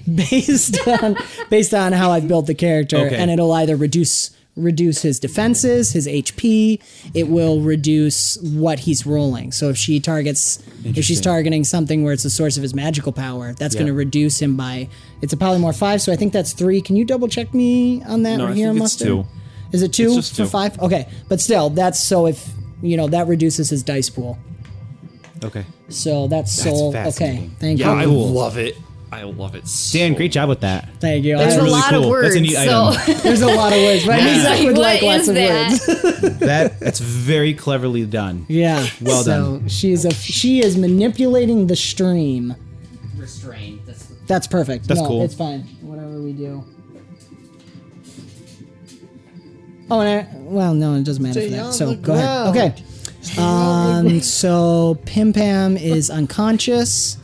based on based on how I've built the character, Okay. and it'll either reduce reduce his defenses, his HP. It will reduce what he's rolling. So if she targets, if she's targeting something where it's the source of his magical power, that's going to reduce him by. It's a polymorph five, so I think that's three. Can you double check me on that No, right I here, think it's Mustard? two. Is it two It's just for two. five? Okay, but still, that's so if you know that reduces his dice pool. okay, So that's, soul. Okay, fascinating. thank yeah, I you. cool. love it. I love it. So Dan, great job with that. Thank you. There's I- a really lot of cool. words. That's a neat so item. there's a lot of words, but I knew Zach would like lots of that? words. That that's very cleverly done. Yeah. Well so done. She's a she is manipulating the stream. Restrained. That's That's perfect. That's no, cool. It's fine. Whatever we do. Oh, and I, well, no, it doesn't matter for that. So the go ahead. Okay. Um, so Pim Pam is unconscious.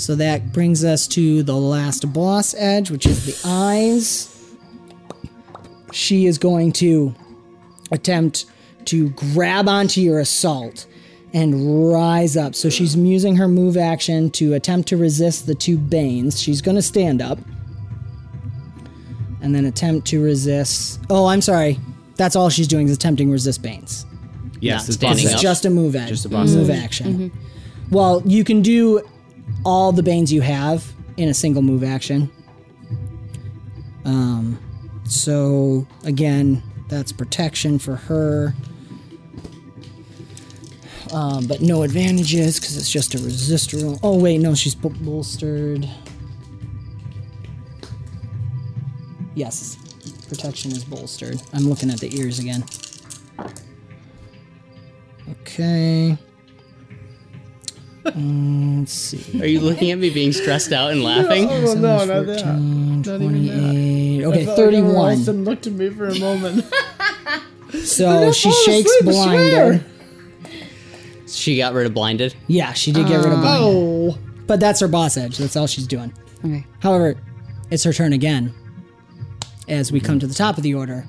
So that brings us to the last boss edge, which is the eyes. She is going to attempt to grab onto your assault and rise up. So she's using her move action to attempt to resist the two Banes. She's going to stand up and then attempt to resist. Oh, I'm sorry. That's all she's doing is attempting to resist Banes. Yes, Not it's standing boss up. Just a move action. Just a boss move action. Mm-hmm. Well, you can do all the Banes you have in a single move action. Um, so again, that's protection for her. Um, but no advantages because it's just a resist roll. Oh wait, no, she's bol- bolstered. Yes, protection is bolstered. I'm looking at the ears again. Okay. Um, let's see. Are you looking at me being stressed out and laughing? Oh no, not that. 14, Not even that. 28. I Okay, felt like 31. didn't looked at me for a moment. So she shakes asleep, blinded. She got rid of blinded. Yeah, she did get rid of blinded. oh, But that's her boss edge. That's all she's doing. Okay. However, it's her turn again as we come to the top of the order.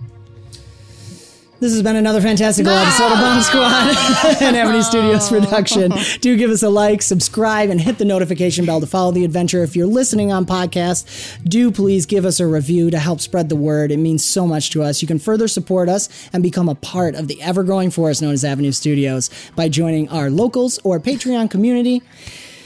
This has been another fantastical episode of Bomb Squad and Avenue Studios production. Do give us a like, subscribe, and hit the notification bell to follow the adventure. If you're listening on podcast, do please give us a review to help spread the word. It means so much to us. You can further support us and become a part of the ever-growing force known as Avenue Studios by joining our locals or Patreon community.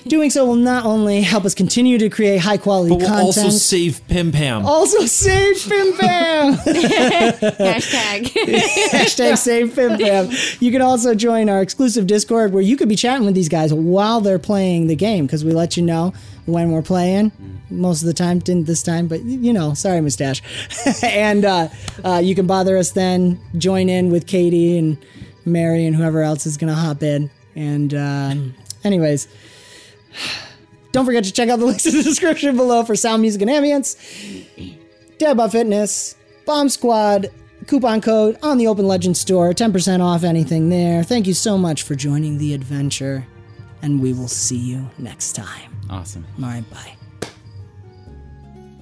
Doing so will not only help us continue to create high-quality But we'll content, also save Pim Pam. also save Pim Pam. Hashtag. Hashtag save Pim Pam. You can also join our exclusive Discord where you could be chatting with these guys while they're playing the game because we let you know when we're playing. Most of the time, didn't this time, but you know, sorry, mustache. and uh, uh, you can bother us then, join in with Katie and Mary and whoever else is going to hop in. And, uh, anyways, don't forget to check out the links in the description below for sound, music, and ambience. Dad Fitness, Bomb Squad, coupon code on the Open Legend store, 10% off anything there. Thank you so much for joining the adventure, and we will see you next time. Awesome. All right, bye.